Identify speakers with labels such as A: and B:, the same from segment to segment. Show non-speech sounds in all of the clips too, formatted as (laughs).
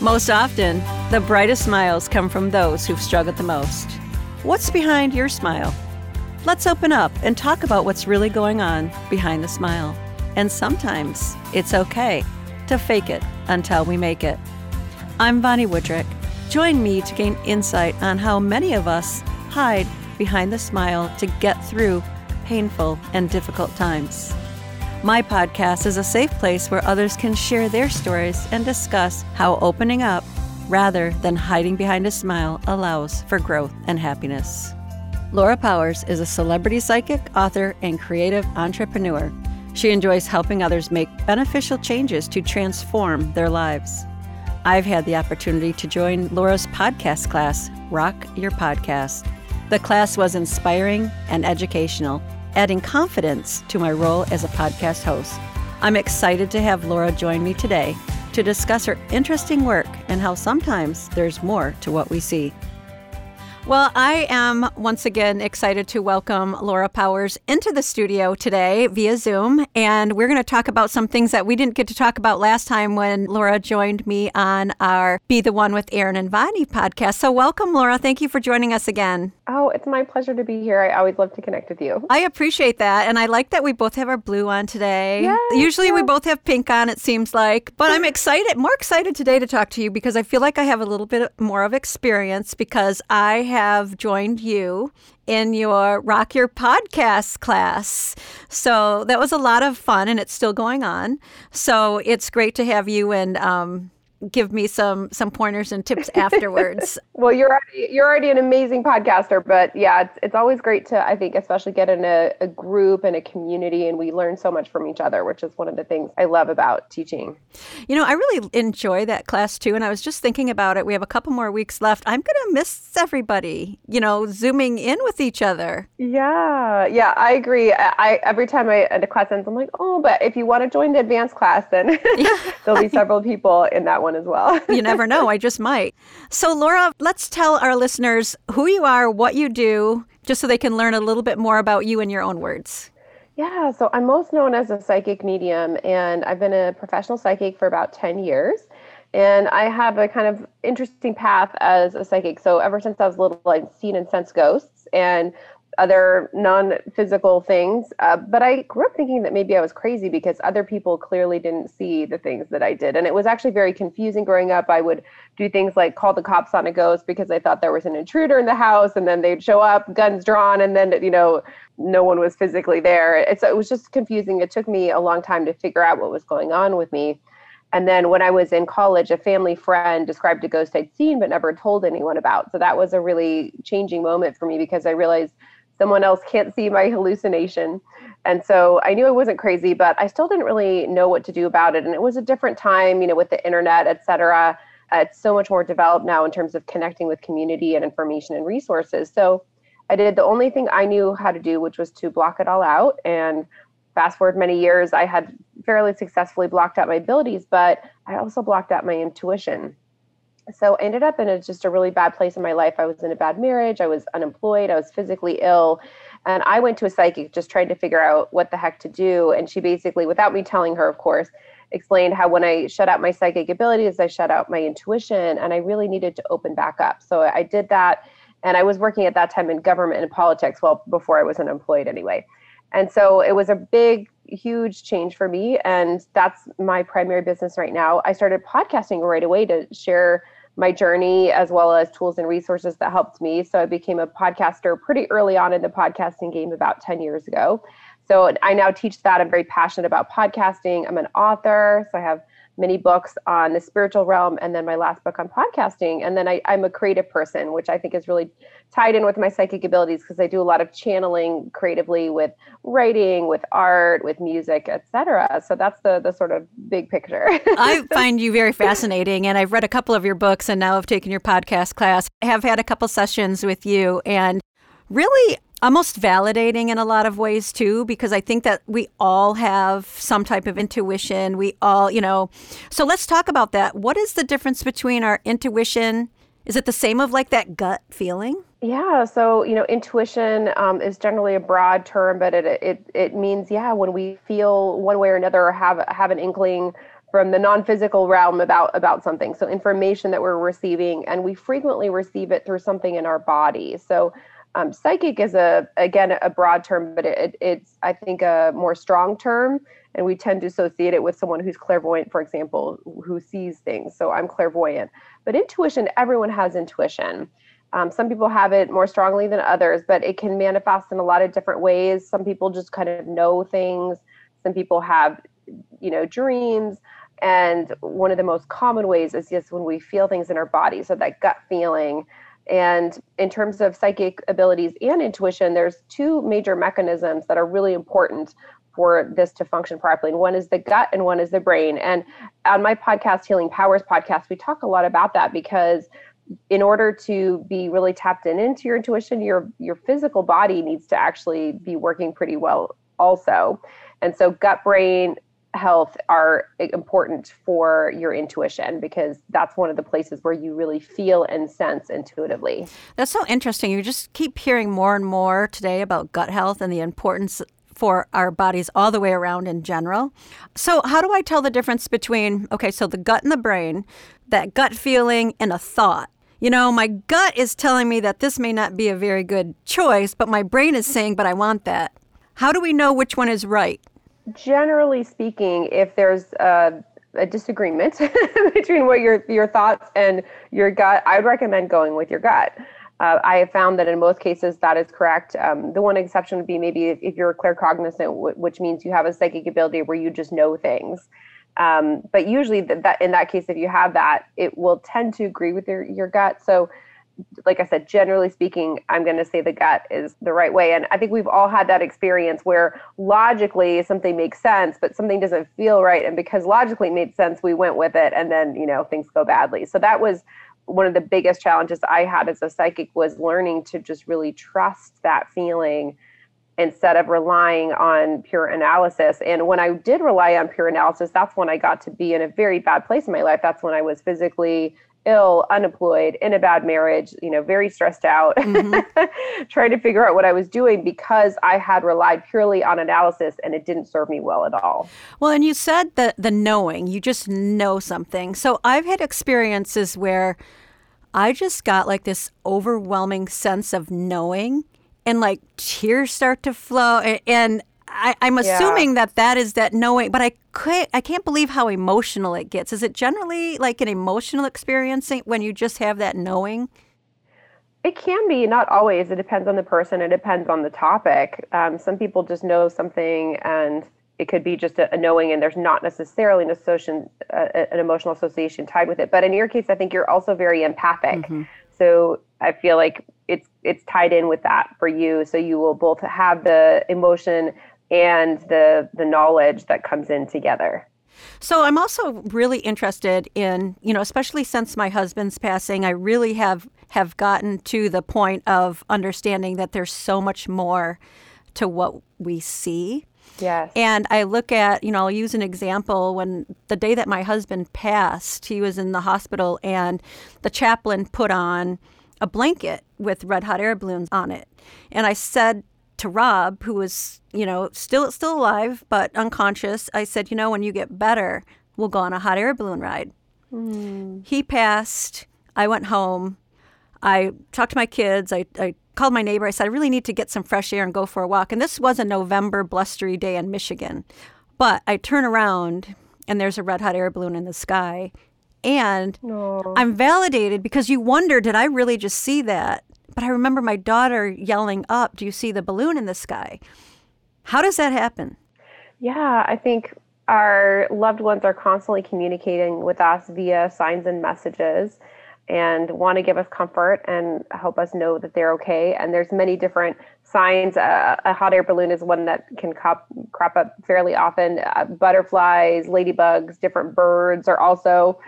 A: Most often, the brightest smiles come from those who've struggled the most. What's behind your smile? Let's open up and talk about what's really going on behind the smile. And sometimes it's okay to fake it until we make it. I'm Bonnie Woodrick. Join me to gain insight on how many of us hide behind the smile to get through painful and difficult times. My podcast is a safe place where others can share their stories and discuss how opening up rather than hiding behind a smile allows for growth and happiness. Laura Powers is a celebrity psychic, author, and creative entrepreneur. She enjoys helping others make beneficial changes to transform their lives. I've had the opportunity to join Laura's podcast class, Rock Your Podcast. The class was inspiring and educational, adding confidence to my role as a podcast host. I'm excited to have Laura join me today to discuss her interesting work and how sometimes there's more to what we see. Well, I am once again excited to welcome Laura Powers into the studio today via Zoom. And we're going to talk about some things that we didn't get to talk about last time when Laura joined me on our Be the One with Aaron and Bonnie podcast. So, welcome, Laura. Thank you for joining us again.
B: Oh, it's my pleasure to be here. I always love to connect with you.
A: I appreciate that. And I like that we both have our blue on today. Yes, Usually yes. we both have pink on, it seems like. But I'm excited, more excited today to talk to you because I feel like I have a little bit more of experience because I have joined you in your Rock Your Podcast class. So that was a lot of fun and it's still going on. So it's great to have you and um, give me some some pointers and tips (laughs) afterwards.
B: well, you're already you're already an amazing podcaster, but yeah, it's it's always great to I think especially get in a, a group and a community and we learn so much from each other, which is one of the things I love about teaching.
A: You know, I really enjoy that class too and I was just thinking about it. We have a couple more weeks left. I'm going to miss everybody, you know, zooming in with each other.
B: Yeah. Yeah, I agree. I, I every time I end a class ends I'm like, "Oh, but if you want to join the advanced class, then (laughs) (laughs) there'll be several people in that one one as well.
A: you never know. I just might. So, Laura, let's tell our listeners who you are, what you do, just so they can learn a little bit more about you in your own words.
B: Yeah, so I'm most known as a psychic medium, and I've been a professional psychic for about 10 years. And I have a kind of interesting path as a psychic. So ever since I was little, I've seen and sensed ghosts. And other non-physical things. Uh, but i grew up thinking that maybe i was crazy because other people clearly didn't see the things that i did. And it was actually very confusing growing up. I would do things like call the cops on a ghost because i thought there was an intruder in the house and then they'd show up guns drawn and then you know no one was physically there. It's, it was just confusing. It took me a long time to figure out what was going on with me. And then when I was in college, a family friend described a ghost I'd seen but never told anyone about. So that was a really changing moment for me because I realized someone else can't see my hallucination. And so I knew I wasn't crazy, but I still didn't really know what to do about it. And it was a different time, you know, with the internet, et cetera. Uh, it's so much more developed now in terms of connecting with community and information and resources. So I did the only thing I knew how to do, which was to block it all out. And fast forward many years, I had fairly successfully blocked out my abilities, but I also blocked out my intuition so I ended up in a, just a really bad place in my life. I was in a bad marriage. I was unemployed. I was physically ill. And I went to a psychic just trying to figure out what the heck to do. And she basically, without me telling her, of course, explained how when I shut out my psychic abilities, I shut out my intuition and I really needed to open back up. So I did that. And I was working at that time in government and politics, well, before I was unemployed anyway. And so it was a big, huge change for me. And that's my primary business right now. I started podcasting right away to share my journey as well as tools and resources that helped me. So I became a podcaster pretty early on in the podcasting game about 10 years ago. So I now teach that. I'm very passionate about podcasting. I'm an author. So I have many books on the spiritual realm and then my last book on podcasting. And then I, i'm a creative person which i think is really tied in with my psychic abilities because i do a lot of channeling creatively with writing with art with music etc so that's the the sort of big picture. (laughs)
A: I find you very fascinating and i've read a couple of your books and now i've taken your podcast class. I have had a couple sessions with you and really almost validating in a lot of ways too because i think that we all have some type of intuition. We all you know. So let's talk about that. What is the difference between our intuition? Is it the same of like that gut feeling?
B: Yeah so you know intuition um, is generally a broad term but it, it it means yeah when we feel one way or another or have have an inkling from the non-physical realm about about something. So information that we're receiving and we frequently receive it through something in our body. So um, psychic is a again a broad term but it, it's i think a more strong term. And we tend to associate it with someone who's clairvoyant for example who sees things. So i'm clairvoyant. But intuition everyone has intuition. Um, some people have it more strongly than others but it can manifest in a lot of different ways. Some people just kind of know things. Some people have you know dreams. And one of the most common ways is just when we feel things in our body. So that gut feeling and in terms of psychic abilities and intuition there's two major mechanisms that are really important for this to function properly. And one is the gut and one is the brain. And on my podcast, Healing Powers podcast, we talk a lot about that because in order to be really tapped in into your intuition, your your physical body needs to actually be working pretty well also. And so gut brain health are important for your intuition because that's one of the places where you really feel and sense intuitively.
A: That's so interesting. You just keep hearing more and more today about gut health and the importance for our bodies all the way around in general. So, how do I tell the difference between, okay, so the gut and the brain, that gut feeling and a thought? You know, my gut is telling me that this may not be a very good choice, but my brain is saying, but I want that. How do we know which one is right?
B: Generally speaking, if there's a, a disagreement (laughs) between what your your thoughts and your gut, I'd recommend going with your gut. Uh, I have found that in most cases that is correct. Um, the one exception would be maybe if, if you're claircognizant, w- which means you have a psychic ability where you just know things. Um, but usually, that in that case, if you have that, it will tend to agree with your your gut. So, like I said, generally speaking, I'm going to say the gut is the right way. And I think we've all had that experience where logically something makes sense, but something doesn't feel right. And because logically it made sense, we went with it, and then you know things go badly. So that was one of the biggest challenges I had as a psychic was learning to just really trust that feeling instead of relying on pure analysis. And when I did rely on pure analysis, that's when I got to be in a very bad place in my life. That's when I was physically ill, unemployed, in a bad marriage, you know, very stressed out, mm-hmm. (laughs) trying to figure out what I was doing because I had relied purely on analysis and it didn't serve me well at all.
A: Well, and you said that the knowing, you just know something. So I've had experiences where I just got like this overwhelming sense of knowing and like tears start to flow and, and I, am assuming yeah. that that is that knowing, but I can't, I can't believe how emotional it gets. Is it generally like an emotional experience when you just have that knowing?
B: It can be, not always. It depends on the person. It depends on the topic. Um, some people just know something and it could be just a, a knowing and there's not necessarily an association uh, an emotional association tied with it but in your case i think you're also very empathic mm-hmm. so i feel like it's it's tied in with that for you so you will both have the emotion and the the knowledge that comes in together
A: so I'm also really interested in, you know, especially since my husband's passing, I really have have gotten to the point of understanding that there's so much more to what we see
B: Yes.
A: And I look at, you know, I'll use an example when the day that my husband passed, he was in the hospital and the chaplain put on a blanket with red hot air balloons on it. And I said to Rob, who was, you know, still still alive but unconscious, I said, you know, when you get better, we'll go on a hot air balloon ride. Mm. He passed. I went home. I talked to my kids. I, I called my neighbor. I said, I really need to get some fresh air and go for a walk. And this was a November blustery day in Michigan. But I turn around and there's a red hot air balloon in the sky. And. I'm validated because you wonder, did I really just see that? But I remember my daughter yelling up, Do you see the balloon in the sky? How does that happen?
B: Yeah, I think our loved ones are constantly communicating with us via signs and messages and want to give us comfort and help us know that they're okay. And there's many different signs. Uh, a hot air balloon is one that can crop, crop up fairly often. Uh, butterflies, ladybugs, different birds are also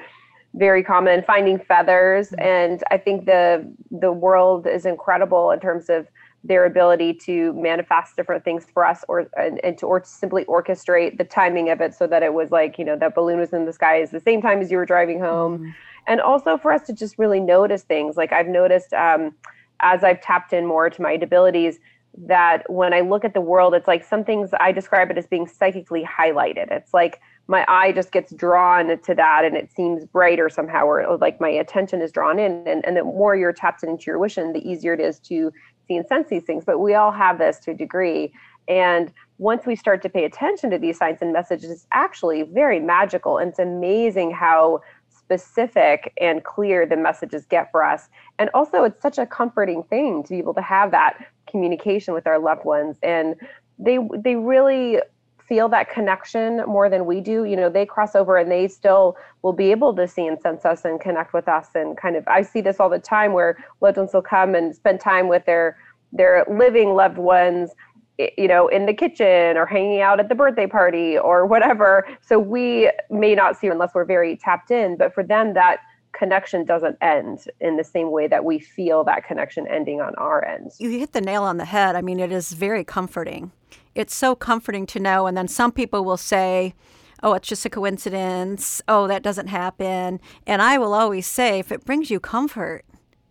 B: very common. Finding feathers, mm-hmm. and I think the the world is incredible in terms of their ability to manifest different things for us or and, and to or to simply orchestrate the timing of it so that it was like you know that balloon was in the sky at the same time as you were driving home mm-hmm and also for us to just really notice things like i've noticed um, as i've tapped in more to my abilities that when i look at the world it's like some things i describe it as being psychically highlighted it's like my eye just gets drawn to that and it seems brighter somehow or like my attention is drawn in. And, and the more you're tapped into your intuition the easier it is to see and sense these things. But we all have this to a degree. And once we start to pay attention to these signs and messages it's actually very magical. And it's amazing how specific and clear the messages get for us. And also it's such a comforting thing to be able to have that communication with our loved ones. And they they really feel that connection more than we do. You know, they cross over and they still will be able to see and sense us and connect with us. And kind of, I see this all the time where loved ones will come and spend time with their their living loved ones you know in the kitchen or hanging out at the birthday party or whatever so we may not see unless we're very tapped in but for them that connection doesn't end in the same way that we feel that connection ending on our end
A: you hit the nail on the head i mean it is very comforting it's so comforting to know. And then some people will say, oh, it's just a coincidence. Oh, that doesn't happen. And I will always say, if it brings you comfort,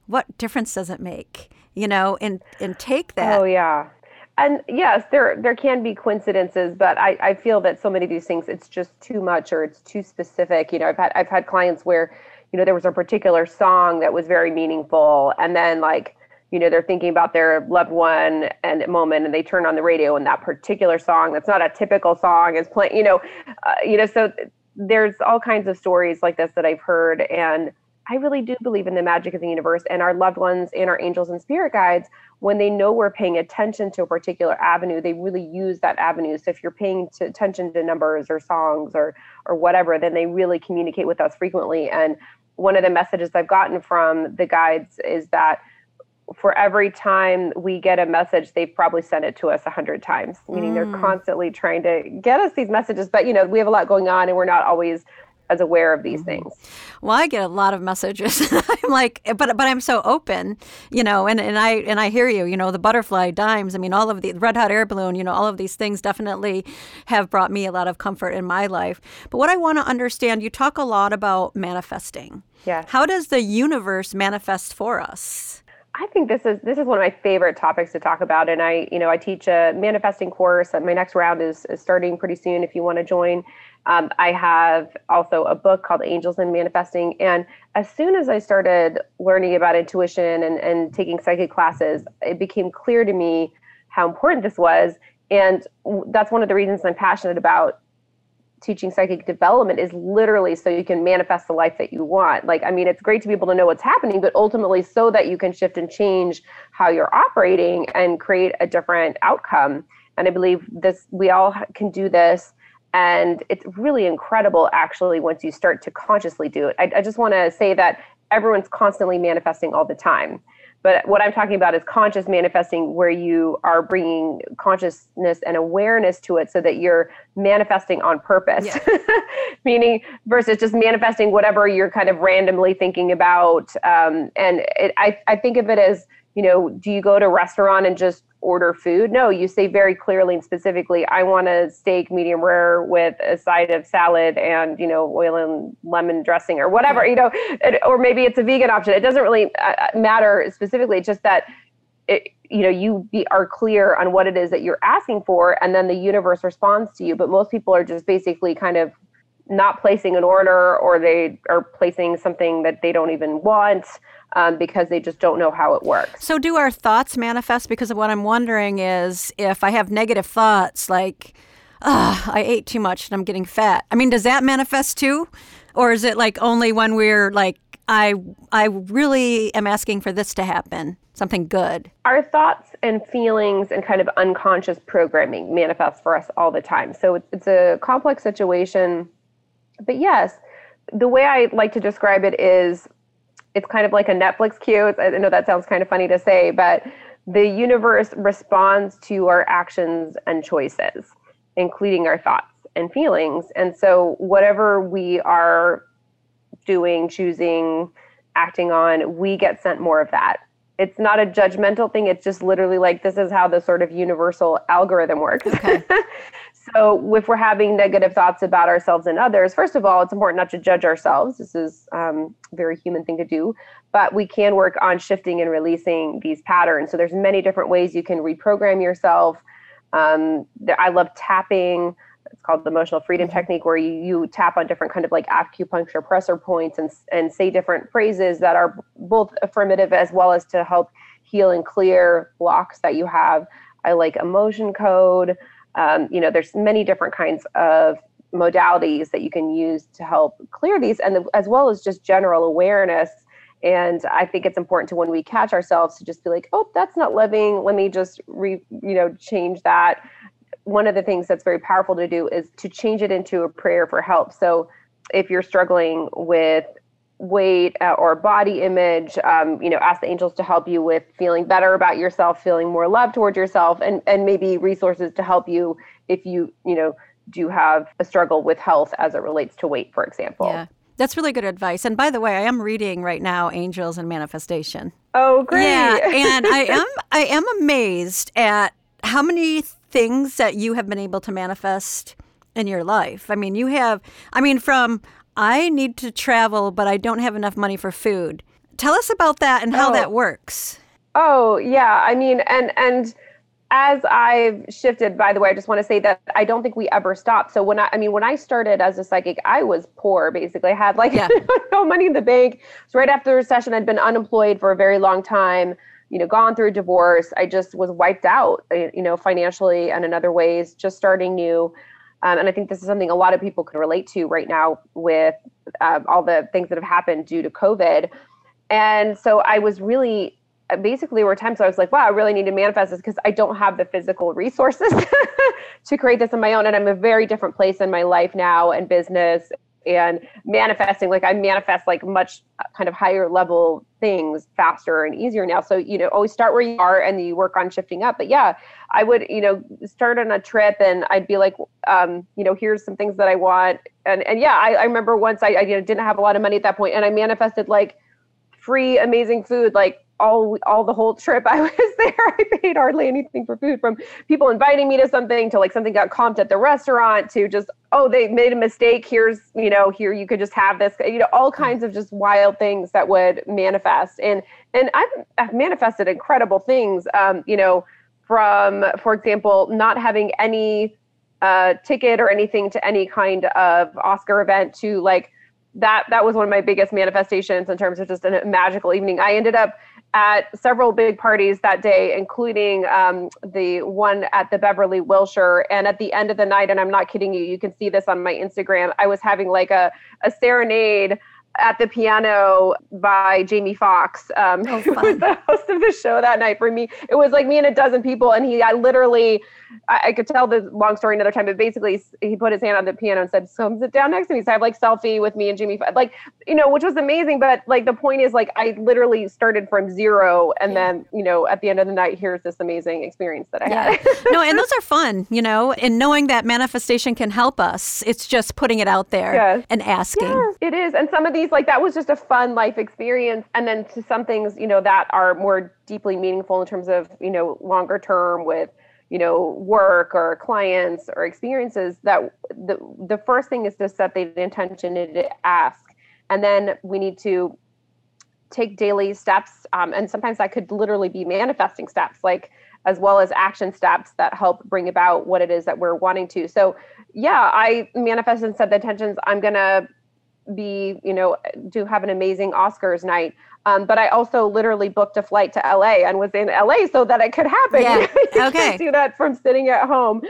A: what difference does it make? You know, and and take that.
B: Oh yeah. And yes, there there can be coincidences, but I, I feel that so many of these things it's just too much or it's too specific. You know, I've had I've had clients where, you know, there was a particular song that was very meaningful and then like you know they're thinking about their loved one and moment and they turn on the radio and that particular song that's not a typical song is playing you know uh, you know so there's all kinds of stories like this that i've heard and i really do believe in the magic of the universe and our loved ones and our angels and spirit guides when they know we're paying attention to a particular avenue they really use that avenue. So if you're paying attention to numbers or songs or or whatever then they really communicate with us frequently and one of the messages i've gotten from the guides is that for every time we get a message, they've probably sent it to us a hundred times, meaning mm. they're constantly trying to get us these messages. But you know, we have a lot going on, and we're not always as aware of these mm-hmm. things.
A: Well, I get a lot of messages. (laughs) I'm like, but but I'm so open, you know, and, and I and I hear you, you know, the butterfly dimes. I mean, all of the red hot air balloon, you know, all of these things definitely have brought me a lot of comfort in my life. But what I want to understand, you talk a lot about manifesting.
B: Yeah.
A: How does the universe manifest for us?
B: I think this is this is one of my favorite topics to talk about, and I you know I teach a manifesting course. My next round is, is starting pretty soon. If you want to join, um, I have also a book called Angels and Manifesting. And as soon as I started learning about intuition and and taking psychic classes, it became clear to me how important this was. And that's one of the reasons I'm passionate about teaching psychic development is literally so you can manifest the life that you want. Like, I mean, it's great to be able to know what's happening, but ultimately so that you can shift and change how you're operating and create a different outcome. And I believe this, we all can do this. And it's really incredible, actually, once you start to consciously do it. I, I just want to say that everyone's constantly manifesting all the time. But what I'm talking about is conscious manifesting, where you are bringing consciousness and awareness to it so that you're manifesting on purpose. Yeah. (laughs) Meaning, versus just manifesting whatever you're kind of randomly thinking about. Um, and it, I, I think of it as, you know, do you go to a restaurant and just order food. No, you say very clearly and specifically, I want a steak medium rare with a side of salad and, you know, oil and lemon dressing or whatever, you know, or maybe it's a vegan option. It doesn't really uh, uh, matter specifically. It's just that, it, you know, you be, are clear on what it is that you're asking for and then the universe responds to you. But most people are just basically kind of not placing an order or they are placing something that they don't even want um, because they just don't know how it works.
A: So, do our thoughts manifest? Because of what I'm wondering is if I have negative thoughts like, oh, I ate too much and I'm getting fat. I mean, does that manifest too? Or is it like only when we're like, I, I really am asking for this to happen, something good?
B: Our thoughts and feelings and kind of unconscious programming manifest for us all the time. So, it's, it's a complex situation. But yes, the way I like to describe it is it's kind of like a Netflix queue. I know that sounds kind of funny to say, but the universe responds to our actions and choices, including our thoughts and feelings. And so, whatever we are doing, choosing, acting on, we get sent more of that. It's not a judgmental thing. It's just literally like this is how the sort of universal algorithm works. Okay. (laughs) So, if we're having negative thoughts about ourselves and others, first of all, it's important not to judge ourselves. This is um, a very human thing to do, but we can work on shifting and releasing these patterns. So, there's many different ways you can reprogram yourself. Um, I love tapping. it's called the emotional freedom
A: Mm-hmm.
B: technique where you, you tap on different kind of like acupuncture pressure points and and say different phrases that are both affirmative as well as to help heal and clear blocks that you have i like emotion code um, you know there's many different kinds of modalities that you can use to help clear these and the, as well as just general awareness. And i think it's important to when we catch ourselves to just be like oh that's not living let me just re you know change that. One of the things that's very powerful to do is to change it into a prayer for help. So if you're struggling with weight uh, or body image um, you know ask the angels to help you with feeling better about yourself feeling more love towards yourself and and maybe resources to help you if you you know do have a struggle with health as it relates to weight for example
A: Yeah. That's really good advice. And by the way, I am reading right now Angels and Manifestation.
B: oh great
A: Yeah, and I (laughs) am I am amazed at how many things that you have been able to manifest in your life. I mean, you have I mean from I need to travel but I don't have enough money for food. Tell us about that and how
B: Oh.
A: that works.
B: Oh yeah, I mean, and and as I've shifted, by the way, I just want to say that I don't think we ever stopped. So when I, I mean, when I started as a psychic, I was poor. Basically, I had like
A: Yeah. (laughs)
B: no money in the bank. So right after the recession, I'd been unemployed for a very long time. You know, gone through a divorce. I just was wiped out. You know, financially and in other ways. Just starting new. Um, and I think this is something a lot of people can relate to right now with um, all the things that have happened due to COVID. And so I was really basically there were times I was like, wow, I really need to manifest this because I don't have the physical resources (laughs) to create this on my own. And I'm a very different place in my life now and business and manifesting. Like I manifest like much uh, kind of higher level things faster and easier now. So, you know, always start where you are and you work on shifting up. But yeah, I would, you know, start on a trip and I'd be like, um, you know, here's some things that I want. And, and yeah, I, I remember once I, I you know, didn't have a lot of money at that point and I manifested like free amazing food like all all the whole trip I (laughs) was there. I paid hardly anything for food from people inviting me to something to like something got comped at the restaurant to just oh they made a mistake here's you know here you could just have this you know all kinds of just wild things that would manifest and and I've, I've manifested incredible things um you know from for example not having any uh ticket or anything to any kind of Oscar event to like that that was one of my biggest manifestations in terms of just a magical evening. I ended up at several big parties that day, including um, the one at the Beverly Wilshire. And at the end of the night, and I'm not kidding you, you can see this on my Instagram. I was having like a a serenade at the piano by Jamie Foxx, um,
A: Oh,
B: who was the host of the show that night. For me, it was like me and a dozen people, and he, I literally, I, I could tell the long story another time, but basically, he put his hand on the piano and said, "Come sit down next to me." So I have like selfie with me and Jamie, Foxx, like you know, which was amazing. But like the point is, like I literally started from zero, and
A: Yeah.
B: then you know, at the end of the night, here's this amazing experience that I
A: Yeah.
B: had. (laughs)
A: no, and those are fun, you know, and knowing that manifestation can help us. It's just putting it out there
B: Yes.
A: and asking.
B: It is. And some of like that was just a fun life experience. And then to some things, you know, that are more deeply meaningful in terms of, you know, longer term with, you know, work or clients or experiences that the the first thing is to set the intention and to ask. And then we need to take daily steps. Um, and sometimes that could literally be manifesting steps, like as well as action steps that help bring about what it is that we're wanting to. So yeah, I manifested and set the intentions. I'm gonna be, you know, do have an amazing Oscars night. Um, but I also literally booked a flight to LA and was in LA so that it could happen.
A: Yeah, (laughs)
B: You
A: okay.
B: do that from sitting at home.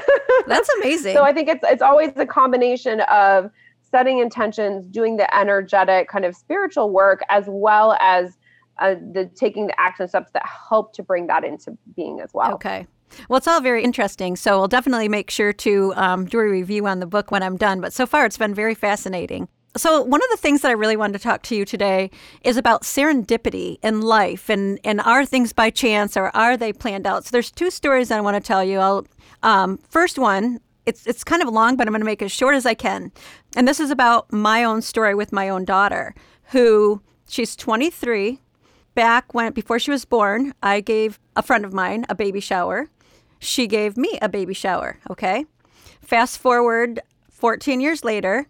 B: (laughs)
A: That's amazing.
B: So I think it's it's always a combination of setting intentions, doing the energetic kind of spiritual work, as well as uh, the taking the action steps that help to bring that into being as well.
A: Okay. Well, it's all very interesting. So I'll definitely make sure to um, do a review on the book when I'm done. But so far, it's been very fascinating. So one of the things that I really wanted to talk to you today is about serendipity in life, and and are things by chance or are they planned out? So there's two stories I want to tell you. I'll um, first one. It's it's kind of long, but I'm going to make it as short as I can. And this is about my own story with my own daughter, who she's 23 back when before she was born, I gave a friend of mine a baby shower. She gave me a baby shower, okay? Fast forward 14 years later,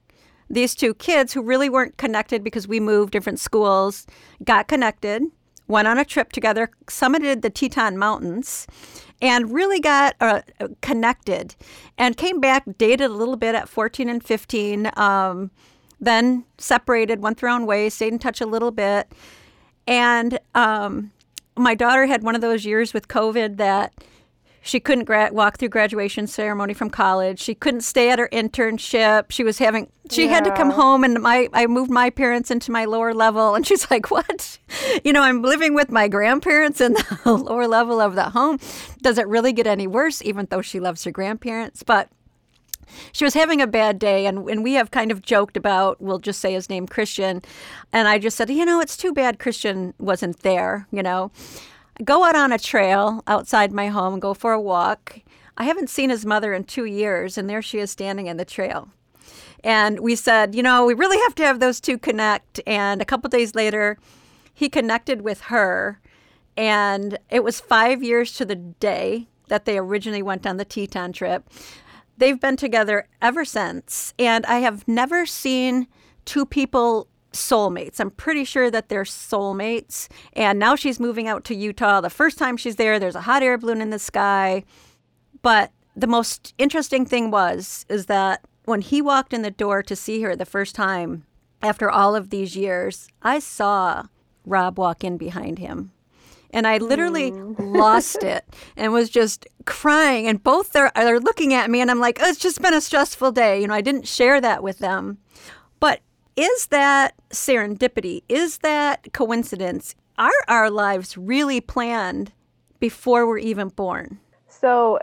A: these two kids who really weren't connected because we moved different schools got connected, went on a trip together, summited the Teton Mountains, and really got uh, connected and came back, dated a little bit at 14 and 15, um, then separated, went their own ways, stayed in touch a little bit. And um, my daughter had one of those years with COVID that she couldn't gra- walk through graduation ceremony from college. She couldn't stay at her internship. She was having she yeah. had to come home and my I moved my parents into my lower level and she's like, (laughs) "What? You know, I'm living with my grandparents in the (laughs) lower level of the home. Does it really get any worse even though she loves her grandparents?" But she was having a bad day and, and we have kind of joked about we'll just say his name christian and i just said you know it's too bad christian wasn't there you know go out on a trail outside my home go for a walk. I haven't seen his mother in two years, and there she is standing in the trail. And we said, you know, we really have to have those two connect. And a couple days later, he connected with her. And it was five years to the day that they originally went on the Teton trip. They've been together ever since. And I have never seen two people soulmates. I'm pretty sure that they're soulmates. And now she's moving out to Utah. The first time she's there, there's a hot air balloon in the sky. But the most interesting thing was is that when he walked in the door to see her the first time after all of these years, I saw Rob walk in behind him. And I literally mm. lost it (laughs) and was just crying. And both are, are looking at me, and I'm like, oh, it's just been a stressful day. You know, I didn't share that with them. But is that serendipity? Is that coincidence? Are our lives really planned before we're even born?
B: So,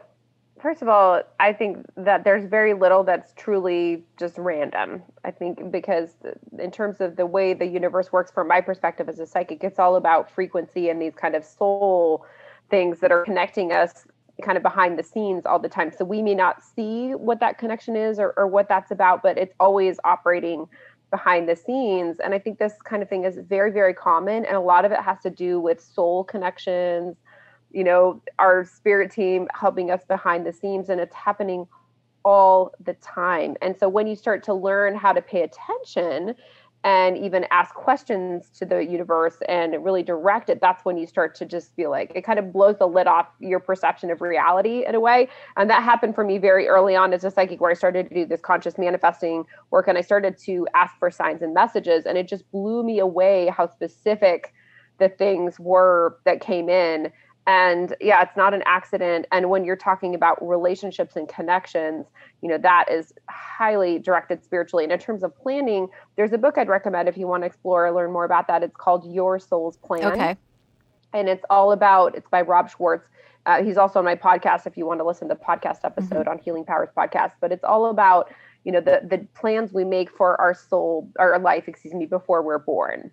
B: first of all, I think that there's very little that's truly just random. I think because, in terms of the way the universe works, from my perspective as a psychic, it's all about frequency and these kind of soul things that are connecting us kind of behind the scenes all the time. So we may not see what that connection is or, or what that's about, but it's always operating behind the scenes. And I think this kind of thing is very, very common. And a lot of it has to do with soul connections, you know, our spirit team helping us behind the scenes. And it's happening all the time. And so when you start to learn how to pay attention and even ask questions to the universe and really direct it, that's when you start to just feel like it kind of blows the lid off your perception of reality in a way. And that happened for me very early on as a psychic, where I started to do this conscious manifesting work and I started to ask for signs and messages. And it just blew me away how specific the things were that came in and yeah it's not an accident. And when you're talking about relationships and connections you know that is highly directed spiritually. And in terms of planning there's a book i'd recommend if you want to explore or learn more about that. It's called your soul's plan.
A: Okay.
B: And it's all about it's by rob schwartz. Uh, he's also on my podcast if you want to listen to the podcast episode mm-hmm. on healing powers podcast. But it's all about you know the the plans we make for our soul our life excuse me before we're born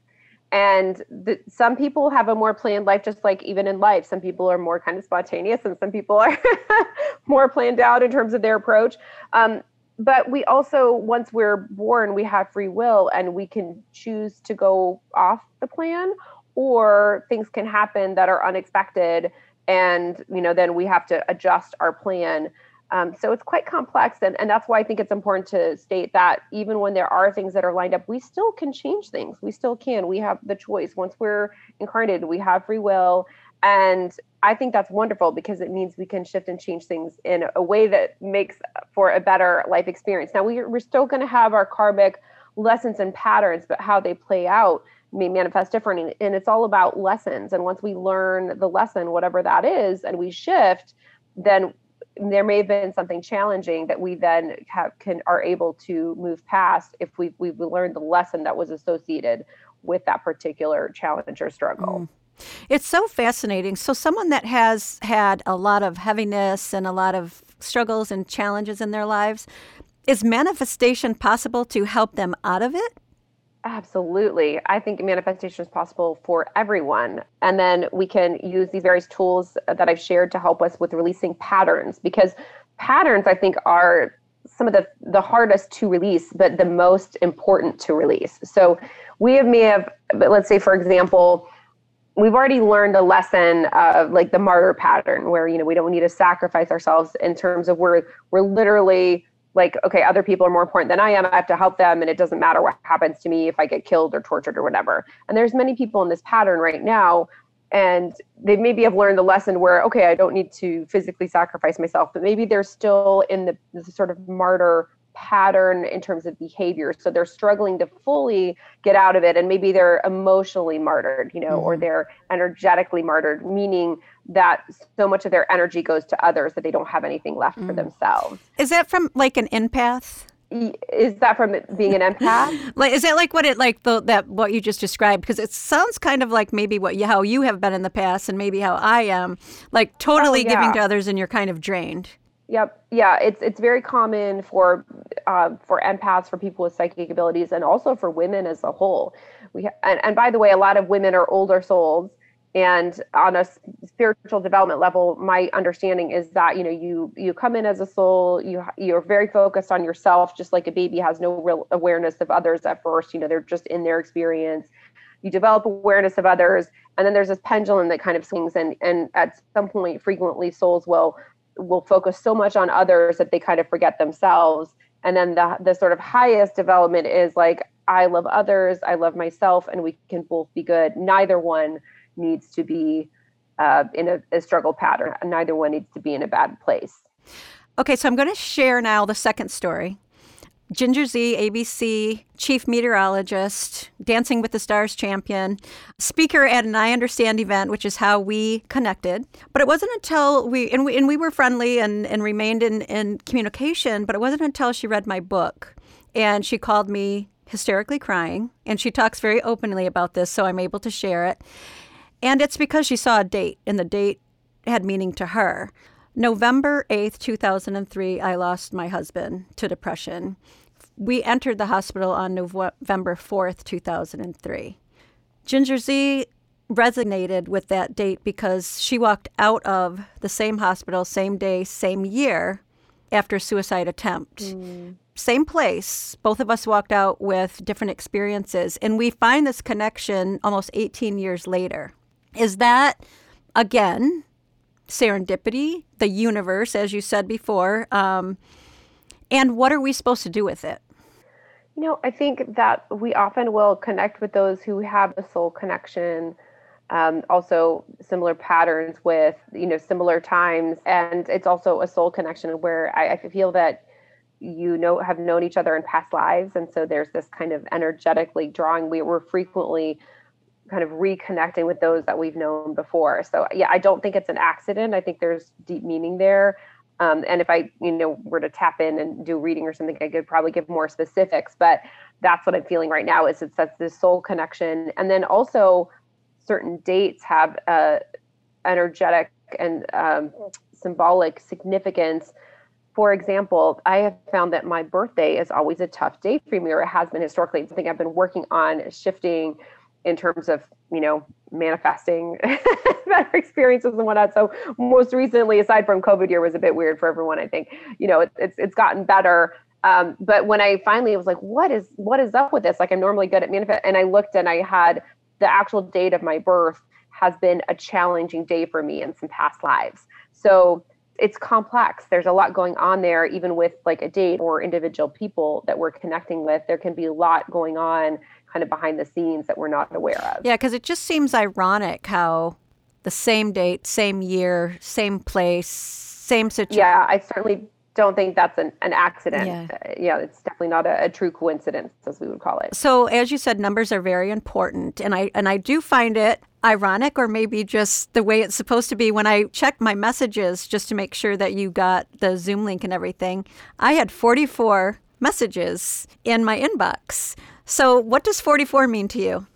B: and the, some people have a more planned life just like even in life some people are more kind of spontaneous and some people are (laughs) more planned out in terms of their approach. Um, but we also once we're born we have free will and we can choose to go off the plan or things can happen that are unexpected and you know then we have to adjust our plan um, so it's quite complex, and, and that's why I think it's important to state that even when there are things that are lined up, we still can change things. We still can. We have the choice. Once we're incarnated, we have free will. And I think that's wonderful because it means we can shift and change things in a way that makes for a better life experience. Now, we're, we're still going to have our karmic lessons and patterns, but how they play out may manifest differently. And it's all about lessons. And once we learn the lesson, whatever that is, and we shift, then there may have been something challenging that we then have can are able to move past if we we've learned the lesson that was associated with that particular challenge or struggle. Mm.
A: It's so fascinating. So someone that has had a lot of heaviness and a lot of struggles and challenges in their lives, is manifestation possible to help them out of it?
B: Absolutely. I think manifestation is possible for everyone. And then we can use these various tools that I've shared to help us with releasing patterns because patterns, I think, are some of the, the hardest to release, but the most important to release. So we have, may have, but let's say, for example, we've already learned a lesson of like the martyr pattern where, you know, we don't need to sacrifice ourselves in terms of we're, we're literally like okay other people are more important than i am i have to help them and it doesn't matter what happens to me if i get killed or tortured or whatever. And there's many people in this pattern right now and they maybe have learned the lesson where okay i don't need to physically sacrifice myself but maybe they're still in the, the sort of martyr pattern in terms of behavior so they're struggling to fully get out of it and maybe they're emotionally martyred you know mm-hmm. or they're energetically martyred meaning that so much of their energy goes to others that they don't have anything left mm. for themselves
A: is that from like an empath
B: is that from being an empath? (laughs)
A: like, is that like what it like the that what you just described? Because it sounds kind of like maybe what you how you have been in the past, and maybe how I am, like totally oh, yeah. giving to others, and you're kind of drained.
B: Yep. Yeah. It's it's very common for uh, for empaths, for people with psychic abilities, and also for women as a whole. We ha- and, and by the way, a lot of women are older souls and on a spiritual development level my understanding is that you know you you come in as a soul you you're very focused on yourself just like a baby has no real awareness of others at first you know they're just in their experience you develop awareness of others and then there's this pendulum that kind of swings and and at some point frequently souls will will focus so much on others that they kind of forget themselves and then the the sort of highest development is like i love others i love myself and we can both be good neither one needs to be uh, in a, a struggle pattern. Neither one needs to be in a bad place.
A: Okay, so I'm going to share now the second story. Ginger Zee, ABC, chief meteorologist, Dancing with the Stars champion, speaker at an I Understand event, which is how we connected. But it wasn't until we, and we, and we were friendly and, and remained in, in communication, but it wasn't until she read my book and she called me hysterically crying. And she talks very openly about this, so I'm able to share it. And it's because she saw a date, and the date had meaning to her. November 8th, 2003, I lost my husband to depression. We entered the hospital on November 4th, 2003. Ginger Zee resonated with that date because she walked out of the same hospital, same day, same year after a suicide attempt. Mm. Same place. Both of us walked out with different experiences. And we find this connection almost 18 years later. Is that, again, serendipity, the universe, as you said before? Um, and what are we supposed to do with it?
B: You know, I think that we often will connect with those who have a soul connection. Um, also, similar patterns with you know similar times, and it's also a soul connection where I, I feel that you know have known each other in past lives, and so there's this kind of energetically drawing. We were frequently kind of reconnecting with those that we've known before. So yeah, I don't think it's an accident. I think there's deep meaning there. Um, and if I, you know, were to tap in and do reading or something, I could probably give more specifics. But that's what I'm feeling right now. Is it's that's this soul connection, and then also certain dates have a energetic and um, symbolic significance. For example, I have found that my birthday is always a tough day for me, or it has been historically. It's something I've been working on shifting in terms of you know manifesting (laughs) better experiences and whatnot. So most recently aside from covid year was a bit weird for everyone i think. You know it, it's it's gotten better. Um, but when i finally was like what is what is up with this? Like i'm normally good at manifest and i looked and i had the actual date of my birth has been a challenging day for me in some past lives. So it's complex. There's a lot going on there even with like a date or individual people that we're connecting with. There can be a lot going on kind of behind the scenes that we're not aware of.
A: Yeah, because it just seems ironic how the same date, same year, same place, same situation.
B: Yeah, I certainly don't think that's an, an accident. Yeah. Uh, yeah, it's definitely not a, a, true coincidence, as we would call it.
A: So, as you said, numbers are very important, and I and I do find it ironic, or maybe just the way it's supposed to be. When I check my messages just to make sure that you got the Zoom link and everything, I had 44 messages in my inbox. So, what does 44 mean to you?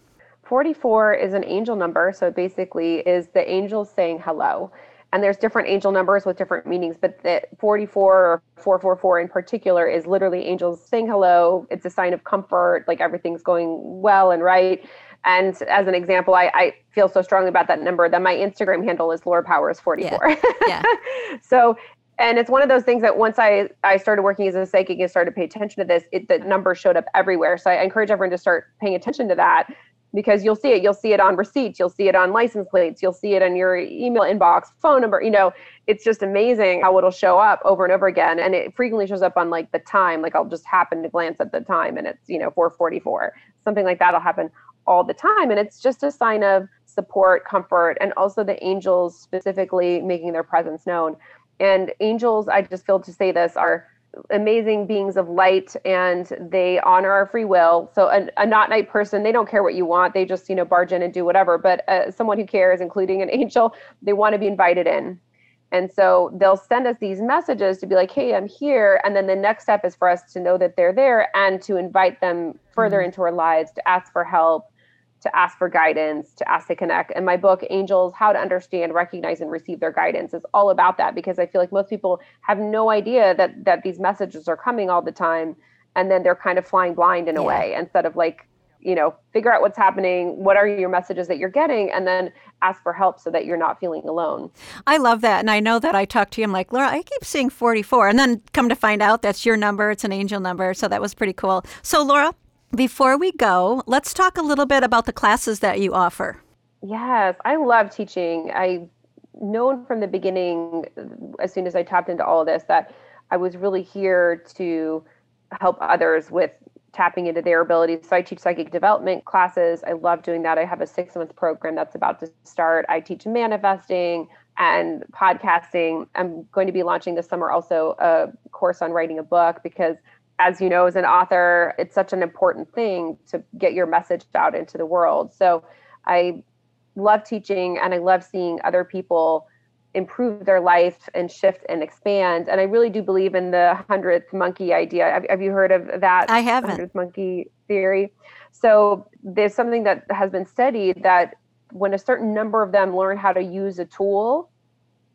B: 44 is an angel number. So, it basically is the angels saying hello. And there's different angel numbers with different meanings, but the 44 or 444 in particular is literally angels saying hello. It's a sign of comfort, like everything's going well and right. And as an example, I, I feel so strongly about that number that my Instagram handle is Laura Powers 44. Yeah. yeah. (laughs) so and it's one of those things that once I, I started working as a psychic and started to pay attention to this, it, the numbers showed up everywhere. So I encourage everyone to start paying attention to that because you'll see it. You'll see it on receipts. You'll see it on license plates. You'll see it in your email inbox, phone number. You know, it's just amazing how it'll show up over and over again. And it frequently shows up on like the time. Like I'll just happen to glance at the time and it's, you know, 444. Something like that'll happen all the time. And it's just a sign of support, comfort, and also the angels specifically making their presence known. And angels, I just feel to say this, are amazing beings of light and they honor our free will. So a, a not night person, they don't care what you want. They just, you know, barge in and do whatever. But uh, someone who cares, including an (laughs) angel, they want to be invited in. And so they'll send us these messages to be like, hey, I'm here. And then the next step is for us to know that they're there and to invite them further mm-hmm. into our lives, to ask for help, to ask for guidance, to ask to connect. And my book, Angels How to Understand, Recognize, and Receive Their Guidance, is all about that because I feel like most people have no idea that that these messages are coming all the time. And then they're kind of flying blind in a yeah. way instead of like, you know, figure out what's happening, what are your messages that you're getting, and then ask for help so that you're not feeling alone.
A: I love that. And I know that I talked to you, I'm like, Laura, I keep seeing 44. And then come to find out that's your number, it's an angel number. So that was pretty cool. So, Laura, before we go, let's talk a little bit about the classes that you offer.
B: Yes, I love teaching. I known from the beginning, as soon as I tapped into all this, that I was really here to help others with tapping into their abilities. So I teach psychic development classes. I love doing that. I have a six month program that's about to start. I teach manifesting and podcasting. I'm going to be launching this summer also a course on writing a book because as you know, as an author, it's such an important thing to get your message out into the world. So I love teaching and I love seeing other people improve their life and shift and expand. And I really do believe in the hundredth monkey idea. Have, have you heard of that?
A: I haven't.
B: Hundredth monkey theory. So there's something that has been studied that when a certain number of them learn how to use a tool,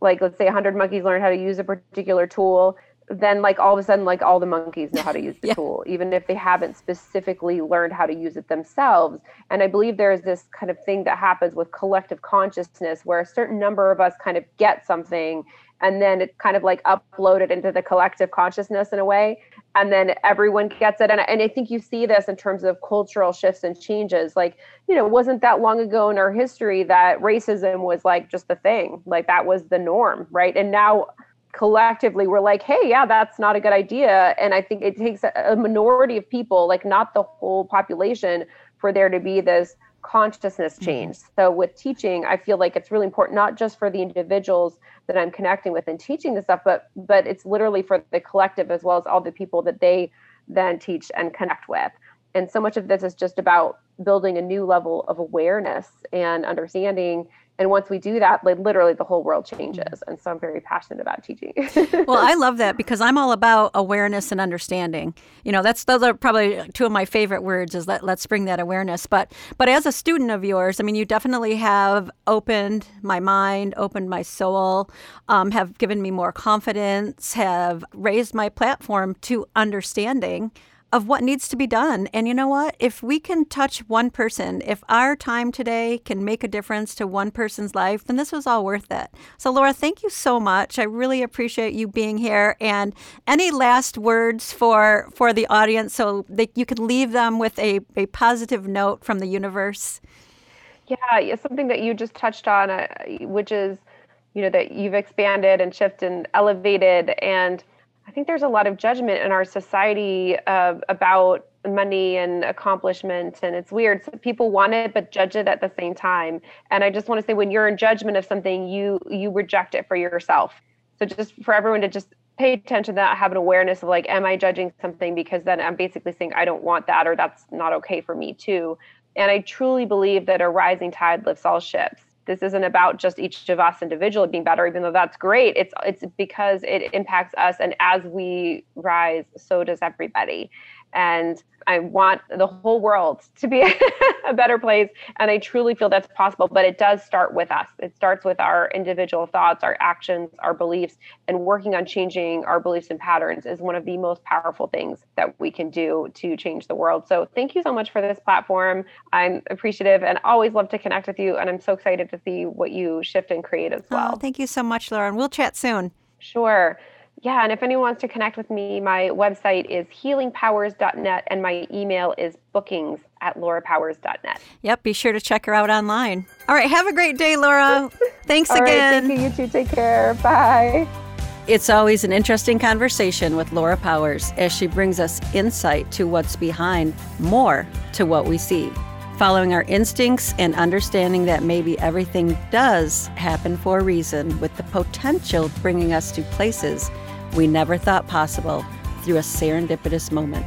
B: like let's say 100 monkeys learn how to use a particular tool, then like all of a sudden like all the monkeys know how to (laughs) use the yeah. tool even if they haven't specifically learned how to use it themselves. And i believe there is this kind of thing that happens with collective consciousness where a certain number of us kind of get something and then it's kind of like uploaded into the collective consciousness in a way and then everyone gets it. And, and i think you see this in terms of cultural shifts and changes. Like you know it wasn't that long ago in our history that racism was like just the thing. Like that was the norm right? And now collectively we're like hey yeah that's not a good idea. And i think it takes a, minority of people like not the whole population for there to be this consciousness mm-hmm. change. So with teaching i feel like it's really important not just for the individuals that i'm connecting with and teaching this stuff but but it's literally for the collective as well as all the people that they then teach and connect with. And so much of this is just about building a new level of awareness and understanding and once we do that like literally the whole world changes. And so i'm very passionate about teaching. (laughs)
A: Well i love that (laughs) because i'm all about awareness and understanding. You know that's those are probably two of my favorite words is let, let's bring that awareness. But but as a student of yours i mean you definitely have opened my mind opened my soul um, have given me more confidence have raised my platform to understanding of what needs to be done. And you know what? If we can touch one person, if our time today can make a difference to one person's life, then this was all worth it. So, Laura, thank you so much. I really appreciate you being here. And any last words for for the audience so that you can leave them with a, a positive note from the universe?
B: Yeah, something that you just touched on, uh, which is, you know, that you've expanded and shifted and elevated and I think there's a lot of judgment in our society uh, about money and accomplishment and it's weird. So people want it but judge it at the same time. And i just want to say when you're in judgment of something you you reject it for yourself. So just for everyone to just pay attention to that have an awareness of like am i judging something? Because then i'm basically saying i don't want that or that's not okay for me too. And i truly believe that a rising tide lifts all ships this isn't about just each of us individually being better even though that's great. It's it's because it impacts us and as we rise so does everybody and I want the whole world to be (laughs) a better place. And I truly feel that's possible, but it does start with us. It starts with our individual thoughts, our actions, our beliefs, and working on changing our beliefs and patterns is one of the most powerful things that we can do to change the world. So thank you so much for this platform. I'm appreciative and always love to connect with you. And I'm so excited to see what you shift and create as oh, well.
A: Oh, thank you so much, Lauren. We'll chat soon.
B: Sure yeah, and if anyone wants to connect with me, my website is healingpowers.net and my email is bookings at laurapowers.net.
A: Yep, be sure to check her out online. All right, have a great day, Laura. (laughs) Thanks
B: All
A: again.
B: Right, thank you. You too. Take care. Bye.
A: It's always an interesting conversation with Laura Powers as she brings us insight to what's behind more to what we see. following our instincts and understanding that maybe everything does happen for a reason, with the potential bringing us to places we never thought possible through a serendipitous moment.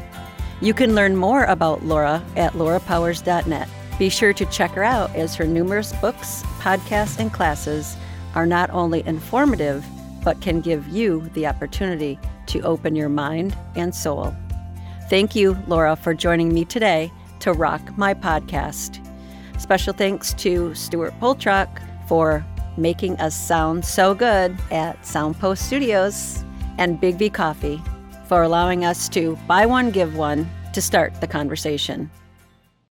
A: You can learn more about Laura at laurapowers.net. Be sure to check her out as her numerous books, podcasts, and classes are not only informative, but can give you the opportunity to open your mind and soul. Thank you, Laura, for joining me today to rock my podcast. Special thanks to Stuart Poltrock for making us sound so good at Soundpost Studios and Big V Coffee for allowing us to buy one, give one to start the conversation.